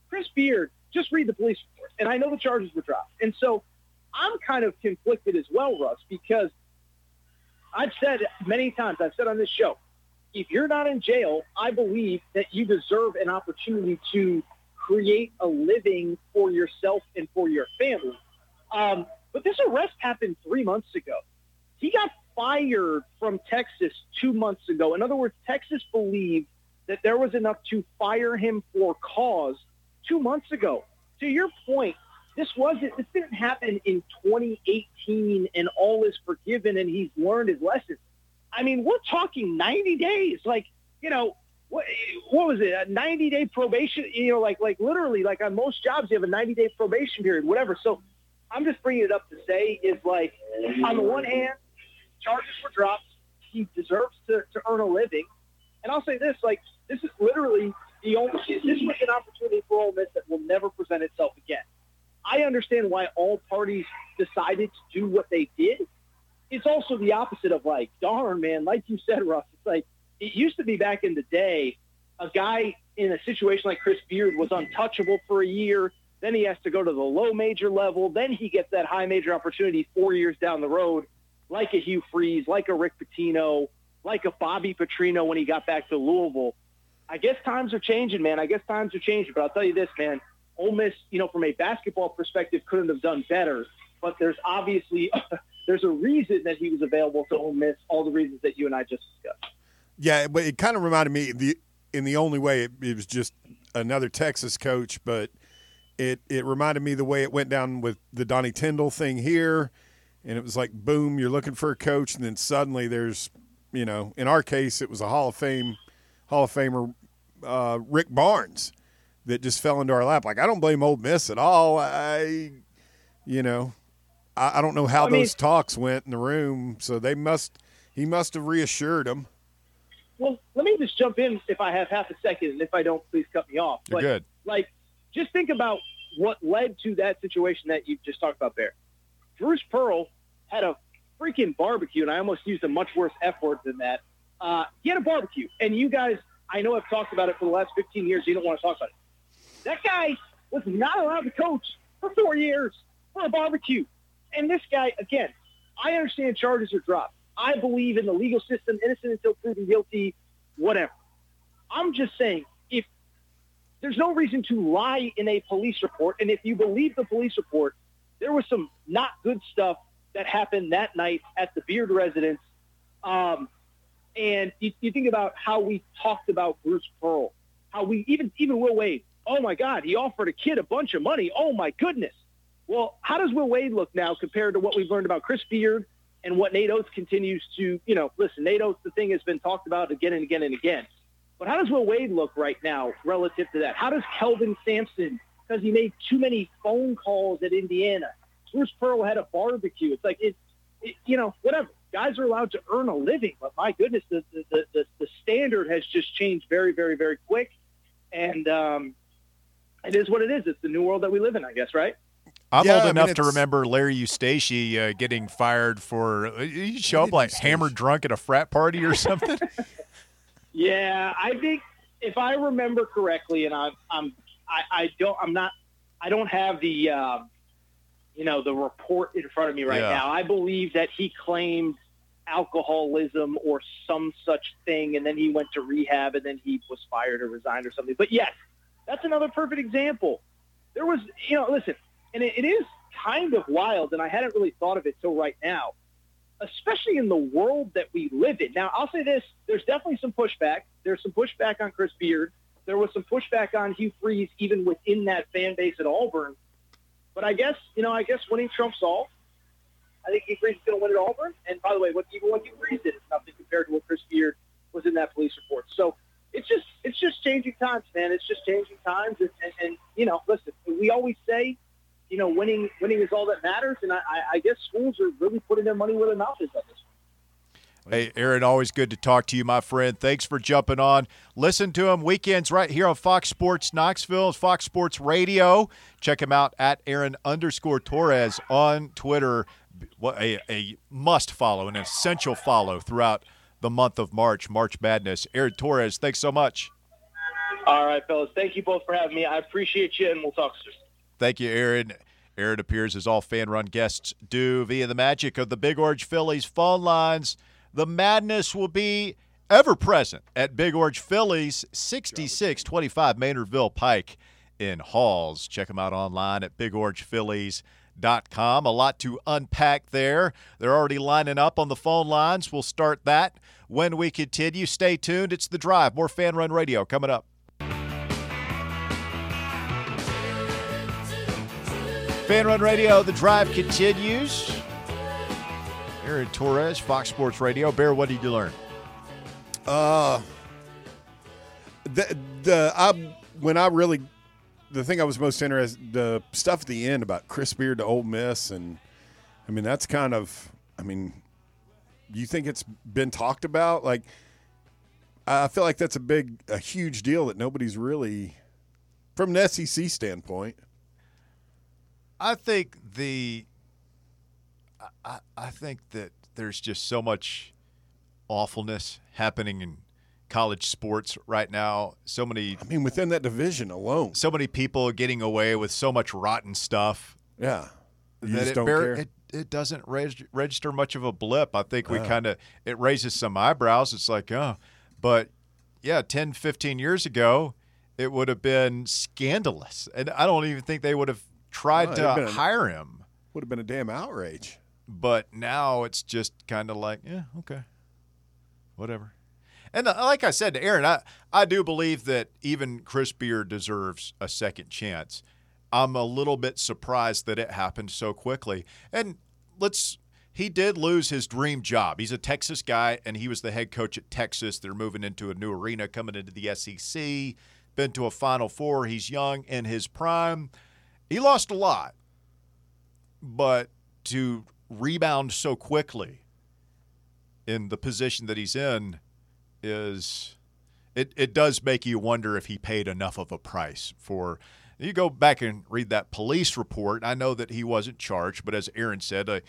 Speaker 6: Chris Beard, just read the police report, and I know the charges were dropped. And so I'm kind of conflicted as well, Russ, because I've said many times, I've said on this show, if you're not in jail, I believe that you deserve an opportunity to create a living for yourself and for your family. Um, but this arrest happened three months ago. He got fired from Texas two months ago. In other words, Texas believed that there was enough to fire him for cause two months ago. To your point, this wasn't this didn't happen in 2018 and all is forgiven and he's learned his lesson. I mean, we're talking 90 days. Like, you know, what, what was it? A 90 day probation, you know, like like literally like on most jobs you have a 90 day probation period, whatever. So I'm just bringing it up to say is like on the one hand, charges were dropped. He deserves to, to earn a living. And I'll say this, like this is literally the only this was an opportunity for Ole Miss that will never present itself again. I understand why all parties decided to do what they did. It's also the opposite of like, darn man, like you said, Russ. It's like it used to be back in the day, a guy in a situation like Chris Beard was untouchable for a year. Then he has to go to the low major level. Then he gets that high major opportunity four years down the road, like a Hugh Freeze, like a Rick Pitino, like a Bobby Petrino when he got back to Louisville. I guess times are changing, man. I guess times are changing. But I'll tell you this, man. Ole Miss, you know, from a basketball perspective, couldn't have done better. But there's obviously there's a reason that he was available to Ole Miss. All the reasons that you and I just discussed.
Speaker 3: Yeah, but it kind of reminded me the in the only way it, it was just another Texas coach, but it it reminded me the way it went down with the Donnie Tyndall thing here, and it was like boom, you're looking for a coach, and then suddenly there's, you know, in our case it was a Hall of Fame, Hall of Famer, uh, Rick Barnes, that just fell into our lap. Like I don't blame Ole Miss at all. I, you know, I, I don't know how
Speaker 6: I mean-
Speaker 3: those talks went in the room, so they must he must have reassured them.
Speaker 6: Well, let me just jump in if I have half a second, and if I don't, please cut me off.
Speaker 2: You're
Speaker 6: but,
Speaker 2: good.
Speaker 6: Like, just think about what led to that situation that you just talked about there. Bruce Pearl had a freaking barbecue, and I almost used a much worse F word than that. Uh, he had a barbecue, and you guys, I know I've talked about it for the last 15 years. You don't want to talk about it. That guy was not allowed to coach for four years for a barbecue. And this guy, again, I understand charges are dropped. I believe in the legal system, innocent until proven guilty, whatever. I'm just saying, there's no reason to lie in a police report, and if you believe the police report, there was some not good stuff that happened that night at the Beard residence. Um, and you, you think about how we talked about Bruce Pearl, how we even even Will Wade. Oh my God, he offered a kid a bunch of money. Oh my goodness. Well, how does Will Wade look now compared to what we've learned about Chris Beard and what Nate Oats continues to, you know, listen, Nate Oats, the thing has been talked about again and again and again. But how does Will Wade look right now relative to that? How does Kelvin Sampson, because he made too many phone calls at Indiana? Bruce Pearl had a barbecue. It's like, it, it you know, whatever. Guys are allowed to earn a living, but my goodness, the, the, the, the, the standard has just changed very, very, very quick. And um, it is what it is. It's the new world that we live in, I guess, right?
Speaker 2: I'm
Speaker 3: Yeah,
Speaker 2: old
Speaker 3: I mean,
Speaker 2: enough to remember Larry Eustachy uh, getting fired for uh, you show up like
Speaker 3: Eustachy-
Speaker 2: hammered drunk at a frat party or something.
Speaker 6: Yeah, I think if I remember correctly, and I'm, I'm, I, I don't, I'm not, I don't have the, um, you know, the report in front of me right
Speaker 2: Yeah.
Speaker 6: now. I believe that he claimed alcoholism or some such thing, and then he went to rehab, and then he was fired or resigned or something. But yes, that's another perfect example. There was, you know, listen, and it, it is kind of wild, and I hadn't really thought of it till right now especially in the world that we live in. Now, I'll say this: there's definitely some pushback. There's some pushback on Chris Beard. There was some pushback on Hugh Freeze, even within that fan base at Auburn. But I guess you know, I guess winning trumps all. I think Hugh Freeze is going to win at Auburn. And by the way, what even what Hugh Freeze did is nothing compared to what Chris Beard was in that police report. So it's just it's just changing times, man. It's just changing times, and, and, and you know, listen, we always say, you know, winning winning is all that matters, and I, I guess schools are really putting their money where their mouth is on this.
Speaker 2: Hey, Aaron, always good to talk to you, my friend. Thanks for jumping on. Listen to him weekends right here on Fox Sports Knoxville, Fox Sports Radio. Check him out at Aaron underscore Torres on Twitter. What a, a must follow, an essential follow throughout the month of March, March Madness. Aaron Torres, thanks so much.
Speaker 6: All right, fellas. Thank you both for having me. I appreciate you, and we'll talk soon.
Speaker 2: Thank you, Aaron. Aaron appears as all fan run guests do via the magic of the Big Orange Phillies phone lines. The madness will be ever present at Big Orange Phillies, 6625 Maynardville Pike in Halls. Check them out online at bigorangephillies.com. A lot to unpack there. They're already lining up on the phone lines. We'll start that when we continue. Stay tuned. It's The Drive. More Fan Run Radio coming up. Fan Run Radio, The Drive continues. Aaron Torres, Fox Sports Radio. Bear, what did you learn?
Speaker 3: Uh, the the I when I really the thing I was most interested the stuff at the end about Chris Beard to Ole Miss and I mean that's kind of I mean you think it's been talked about like I feel like that's a big a huge deal that nobody's really from an SEC standpoint.
Speaker 2: I think the I, I think that there's just so much awfulness happening in college sports right now. So many
Speaker 3: I mean within that division alone.
Speaker 2: so many people getting away with so much rotten stuff
Speaker 3: Yeah.
Speaker 2: That it,
Speaker 3: care.
Speaker 2: it it doesn't reg- register much of a blip. I think we
Speaker 3: Yeah.
Speaker 2: kind of it raises some eyebrows. It's like, oh, but yeah, 10, 15 years ago, it would have been scandalous, and I don't even think they would have tried
Speaker 3: it'd
Speaker 2: to
Speaker 3: an-
Speaker 2: hire him.
Speaker 3: Would have been a damn outrage.
Speaker 2: But now it's just kind of like, yeah, okay, whatever. And uh, like I said to Aaron, I, I do believe that even Chris Beard deserves a second chance. I'm a little bit surprised that it happened so quickly. And let's he did lose his dream job. He's a Texas guy and he was the head coach at Texas. They're moving into a new arena coming into the SEC. Been to a final four. He's young in his prime. He lost a lot. But to rebound so quickly in the position that he's in is it, it does make you wonder if he paid enough of a price for you go back and read that police report i know that he wasn't charged but as aaron said uh,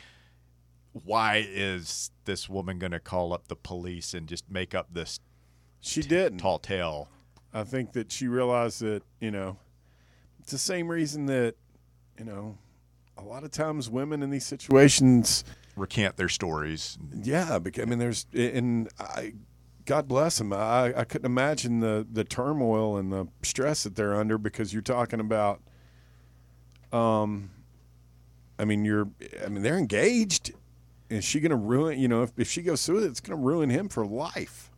Speaker 2: why is this woman going to call up the police and just make up this
Speaker 3: She didn't.
Speaker 2: tall tale
Speaker 3: I think that she realized that, you know, it's the same reason that, you know, a lot of times women in these situations,
Speaker 2: recant their stories
Speaker 3: yeah, because, I mean, there's, and I, God bless them. I, I couldn't imagine the, the turmoil and the stress that they're under because you're talking about, um, I mean, you're, I mean, they're engaged. Is she going to ruin, you know, if, if she goes through it, it's going to ruin him for life.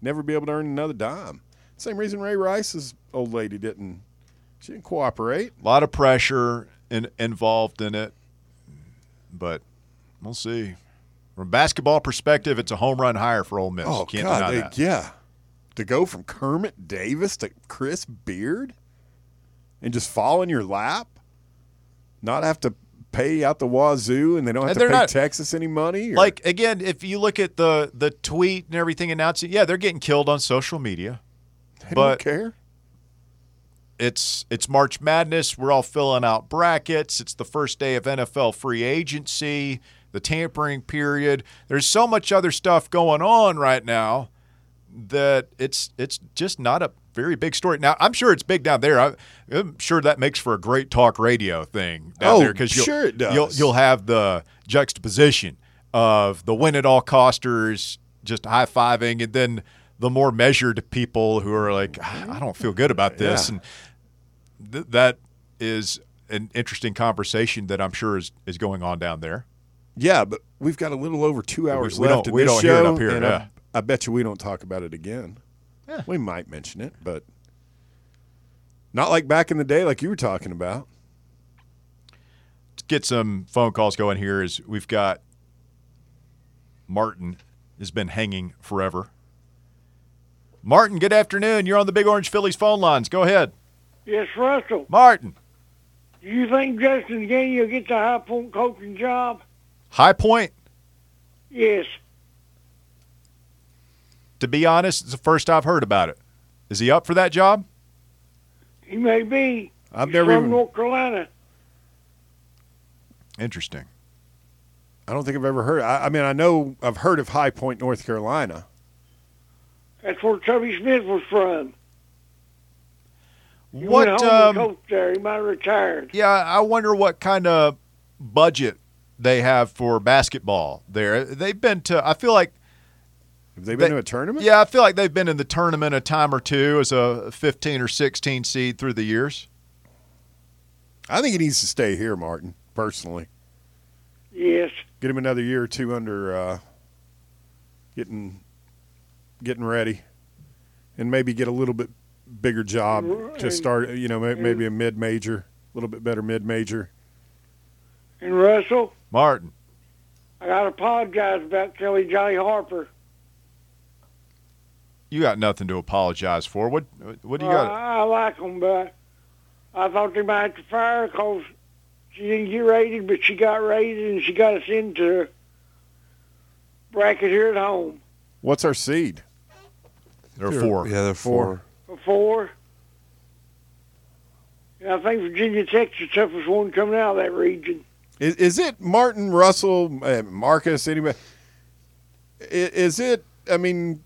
Speaker 3: Never be able to earn another dime. Same reason Ray Rice's old lady didn't, she didn't cooperate.
Speaker 2: a lot of pressure in, involved in it but we'll see from a basketball perspective it's a home run hire for Ole Miss
Speaker 3: Oh,
Speaker 2: can't
Speaker 3: God. they-
Speaker 2: that.
Speaker 3: yeah. To go from Kermit Davis to Chris Beard and just fall in your lap, not have to pay out the wazoo and they don't have
Speaker 2: And
Speaker 3: to pay
Speaker 2: not-
Speaker 3: Texas any money? or-
Speaker 2: Like again, if you look at the the tweet and everything announcing, yeah, they're getting killed on social media.
Speaker 3: they
Speaker 2: but-
Speaker 3: don't care.
Speaker 2: It's it's March Madness. We're all filling out brackets. It's the first day of NFL free agency, the tampering period. There's so much other stuff going on right now that it's it's just not a very big story. Now, I'm sure it's big down there. I, I'm sure that makes for a great talk radio thing down
Speaker 3: Oh,
Speaker 2: there because you'll,
Speaker 3: sure it does.
Speaker 2: You'll, you'll have the juxtaposition of the win at all costers just high fiving, and then the more measured people who are like, "Ah, I don't feel good about this,
Speaker 3: Yeah.
Speaker 2: and th- that is an interesting conversation that I'm sure is, is going on down there.
Speaker 3: Yeah, but we've got a little over two hours
Speaker 2: we
Speaker 3: left
Speaker 2: don't- we
Speaker 3: this
Speaker 2: don't
Speaker 3: show.
Speaker 2: hear it up here,
Speaker 3: and
Speaker 2: yeah.
Speaker 3: I, I bet you we don't talk about it again.
Speaker 2: Yeah.
Speaker 3: We might mention it, but not like back in the day, like you were talking about.
Speaker 2: Let's get some phone calls going here. Is we've got Martin has been hanging forever. Martin, good afternoon. You're on the Big Orange Phillies phone lines. Go ahead,
Speaker 7: Yes, Russell.
Speaker 2: Martin.
Speaker 7: Do you think Justin Gainey will get the high point coaching job?
Speaker 2: High Point.
Speaker 7: Yes.
Speaker 2: To be honest, it's the first I've heard about it. Is he up for that job?
Speaker 7: He may be.
Speaker 3: I've
Speaker 7: He's
Speaker 3: never
Speaker 7: from
Speaker 3: even.
Speaker 7: North Carolina.
Speaker 2: Interesting.
Speaker 3: I don't think I've ever heard. I, I mean, I know I've heard of High Point, North Carolina.
Speaker 7: That's where Tubby Smith was from. He
Speaker 2: What?
Speaker 7: went home
Speaker 2: Um,
Speaker 7: and coached there. He might have retired.
Speaker 2: yeah, I wonder what kind of budget they have for basketball there. They've been to. I feel like
Speaker 3: Have they been
Speaker 2: They-
Speaker 3: to a tournament?
Speaker 2: Yeah, I feel like they've been in the tournament a time or two as a 15 or 16 seed through the years.
Speaker 3: I think he needs to stay here, Martin. Personally,
Speaker 7: Yes.
Speaker 3: get him another year or two under uh, getting getting ready, and maybe get a little bit bigger job to start. You know, may- maybe a mid major, a little bit better mid major.
Speaker 7: And Russell,
Speaker 2: Martin,
Speaker 7: I got to apologize about Kelly Johnny Harper.
Speaker 2: you got nothing to apologize for. What what do you
Speaker 7: Uh,
Speaker 2: got?
Speaker 7: I like them, but I thought they might have to fire because she didn't get rated, but she got rated and she got us into bracket here at home.
Speaker 3: What's our seed?
Speaker 2: There are four.
Speaker 4: Yeah, they're
Speaker 3: Four.
Speaker 4: four.
Speaker 7: Before, and I think Virginia Tech's the toughest one coming out of that region.
Speaker 3: Is, is it Martin Russell, uh, Marcus, anybody? i- Is it? I mean,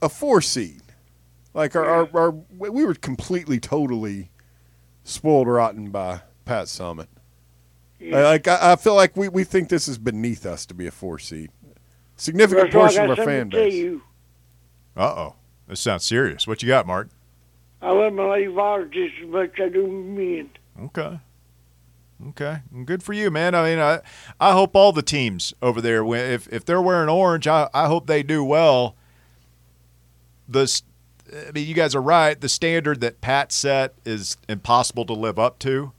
Speaker 3: a four seed. Like our, our, our we were completely, totally spoiled rotten by Pat Summitt.
Speaker 7: Yeah.
Speaker 3: Like I, I feel like we, we think this is beneath us to be a four seed. Significant
Speaker 7: Russell,
Speaker 3: portion of our fan base.
Speaker 2: Uh oh. This sounds serious. What you got, Mark?
Speaker 7: I love my lady fathers just as much as I do men.
Speaker 2: Okay. Okay. Good for you, man. I mean, I I hope all the teams over there, if if they're wearing orange, I I hope they do well. The I mean, you guys are right. The standard that Pat set is impossible to live up to.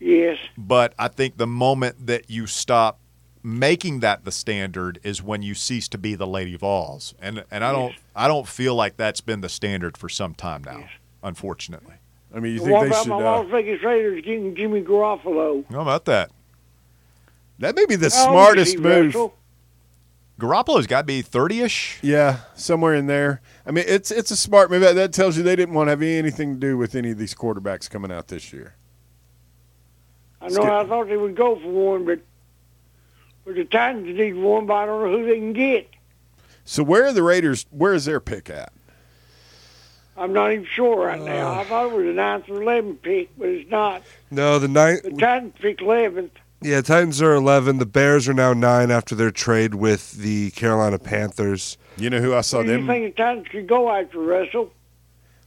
Speaker 7: Yes.
Speaker 2: But I think the moment that you stop making that the standard is when you cease to be the Lady Vols. And and I don't
Speaker 7: Yes.
Speaker 2: I don't feel like that's been the standard for some time now, unfortunately.
Speaker 3: I mean, you
Speaker 7: And
Speaker 3: think
Speaker 7: what
Speaker 3: they
Speaker 7: about
Speaker 3: should?
Speaker 7: my
Speaker 3: Uh,
Speaker 7: Las Vegas Raiders getting Jimmy Garoppolo?
Speaker 2: How about that?
Speaker 3: that may be the
Speaker 7: How
Speaker 3: smartest move.
Speaker 7: Russell?
Speaker 2: Garoppolo's got to be 30ish.
Speaker 3: Yeah, somewhere in there. I mean, it's it's a smart move. That- That tells you they didn't want to have anything to do with any of these quarterbacks coming out this year.
Speaker 7: I know I thought they would go for one, but but the Titans need one, but I don't know who they can get.
Speaker 3: So where are the Raiders? Where is their pick at?
Speaker 7: I'm not even sure right now. I thought it was a ninth or eleventh pick, but it's not.
Speaker 4: No, the ninth.
Speaker 7: The Titans picked eleventh.
Speaker 4: Yeah, Titans are 11. The Bears are now nine after their trade with the Carolina Panthers.
Speaker 3: You know who I saw
Speaker 7: Who do you
Speaker 3: them.
Speaker 7: think the Titans could go after, Russell?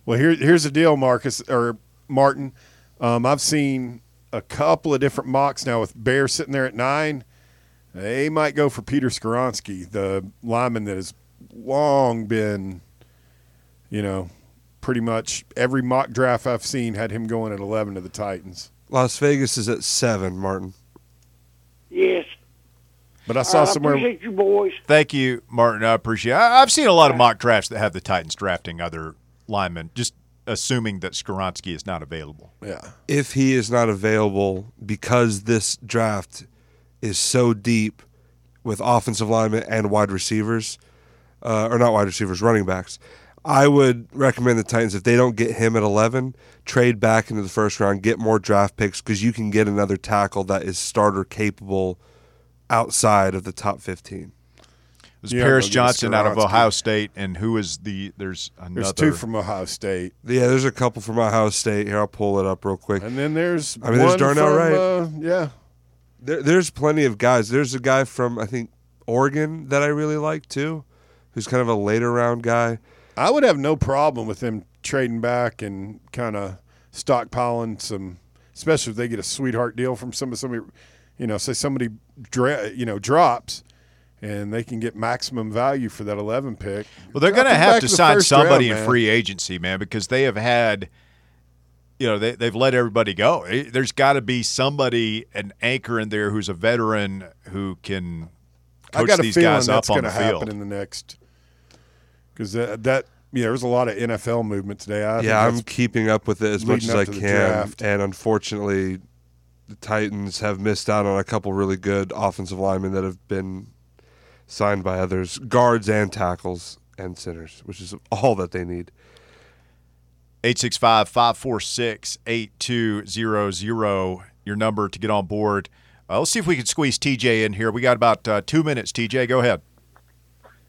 Speaker 3: Well, here, here's the deal, Marcus or Martin. Um, I've seen a couple of different mocks now with Bears sitting there at nine. They might go for Peter Skoronski, the lineman that has long been, you know, pretty much every mock draft I've seen had him going at 11 to the Titans.
Speaker 4: Las Vegas is at seven, Martin.
Speaker 7: Yes.
Speaker 3: But I saw
Speaker 7: right, I
Speaker 3: somewhere.
Speaker 7: appreciate you, boys.
Speaker 2: Thank you, Martin. I appreciate. I, I've seen a lot of mock drafts that have the Titans drafting other linemen, just assuming that Skoronsky is not available.
Speaker 3: Yeah.
Speaker 4: If he is not available because this draft is so deep with offensive linemen and wide receivers, uh, or not wide receivers, running backs, I would recommend the Titans if they don't get him at 11, trade back into the first round, get more draft picks because you can get another tackle that is starter capable outside of the top 15.
Speaker 2: It was
Speaker 3: Yeah,
Speaker 2: Paris Johnson out of
Speaker 3: Skoronski.
Speaker 2: Ohio State, and who is the? There's another.
Speaker 3: There's two from Ohio State.
Speaker 4: Yeah, there's a couple from Ohio State. Here, I'll pull it up real quick.
Speaker 3: And then there's
Speaker 4: I mean, there's Darnell
Speaker 3: from,
Speaker 4: Wright.
Speaker 3: uh, yeah.
Speaker 4: There, there's plenty of guys. There's a guy from I think Oregon that I really like too, who's kind of a later round guy.
Speaker 3: I would have no problem with them trading back and kind of stockpiling some, especially if they get a sweetheart deal from somebody. Somebody, you know, say somebody, dra- you know, drops, and they can get maximum value for that eleven pick.
Speaker 2: Well, they're going to have to sign somebody
Speaker 3: round,
Speaker 2: in free agency, man, because they have had you know, they, they've let everybody go. Eh, There's got to be somebody, an anchor in there who's a veteran who can
Speaker 3: I
Speaker 2: coach
Speaker 3: got a
Speaker 2: these
Speaker 3: feeling
Speaker 2: guys
Speaker 3: that's
Speaker 2: up on
Speaker 3: going
Speaker 2: the
Speaker 3: to
Speaker 2: field.
Speaker 3: happen in the next because that, that yeah, there's a lot of NFL movement today. I
Speaker 4: yeah, I'm keeping up with it as much as I can,
Speaker 3: draft.
Speaker 4: and unfortunately, the Titans have missed out on a couple really good offensive linemen that have been signed by others, guards and tackles and centers, which is all that they need.
Speaker 2: 865 546 8200, your number to get on board. Uh, let's see if we can squeeze TJ in here. We got about uh, two minutes. TJ, go ahead.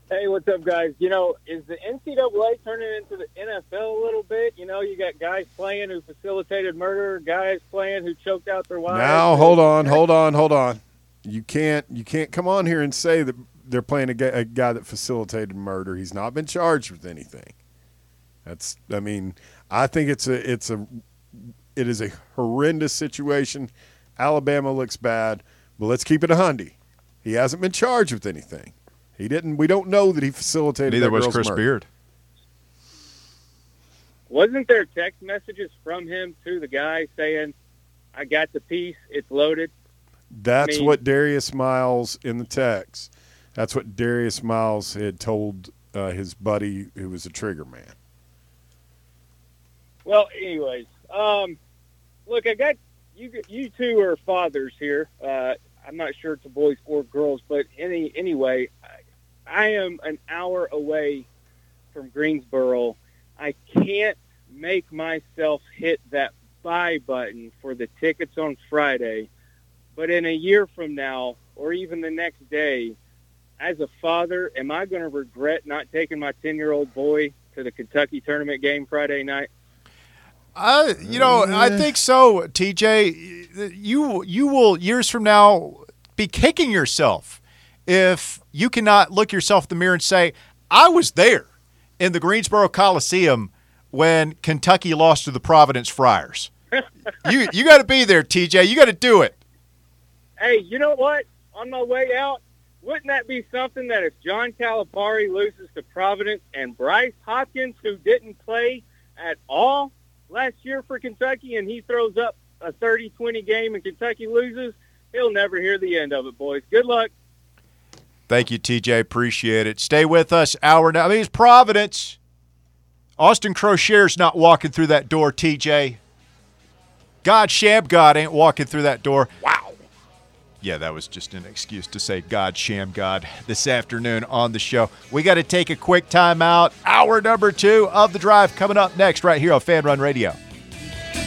Speaker 8: Hey, what's up, guys? You know, is the NCAA turning into the NFL a little bit? You know, you got guys playing who facilitated murder, guys playing who choked out their wives.
Speaker 3: Now hold on, hold on, hold on. You can't you can't come on here and say that they're playing a guy, a guy that facilitated murder. He's not been charged with anything. That's I mean, I think it's a it's a it is a horrendous situation. Alabama looks bad, but let's keep it a hundy. He hasn't been charged with anything. He didn't. We don't know that he facilitated.
Speaker 2: Neither
Speaker 3: that
Speaker 2: was
Speaker 3: girl's
Speaker 2: Chris
Speaker 3: murder.
Speaker 2: Beard.
Speaker 8: Wasn't there text messages from him to the guy saying, "I got the piece. It's loaded."
Speaker 3: That's
Speaker 8: I mean-
Speaker 3: what Darius Miles in the text. That's what Darius Miles had told uh, his buddy who was a trigger man.
Speaker 8: Well, anyways, um, look, I got you. You two are fathers here. Uh, I'm not sure it's boys or girls, but any anyway, I, I am an hour away from Greensboro. I can't make myself hit that buy button for the tickets on Friday. But in a year from now, or even the next day, as a father, am I going to regret not taking my 10 year old boy to the Kentucky tournament game Friday night?
Speaker 2: Uh, you know, I think so, TJ. You you will years from now be kicking yourself if you cannot look yourself in the mirror and say, "I was there in the Greensboro Coliseum when Kentucky lost to the Providence Friars." you you got to be there, TJ. You got to do it.
Speaker 8: Hey, you know what? On my way out, wouldn't that be something that if John Calipari loses to Providence and Bryce Hopkins, who didn't play at all last year for Kentucky, and he throws up a 30-20 game and Kentucky loses, he'll never hear the end of it, boys. Good luck.
Speaker 2: Thank you, TJ. Appreciate it. Stay with us. Hour now. I mean, it's Providence. Austin Croshere's not walking through that door, TJ. God Shammgod ain't walking through that door. Wow. Yeah, that was just an excuse to say God Shammgod this afternoon on the show. We got to take a quick time out. Hour number two of the drive coming up next right here on Fan Run Radio.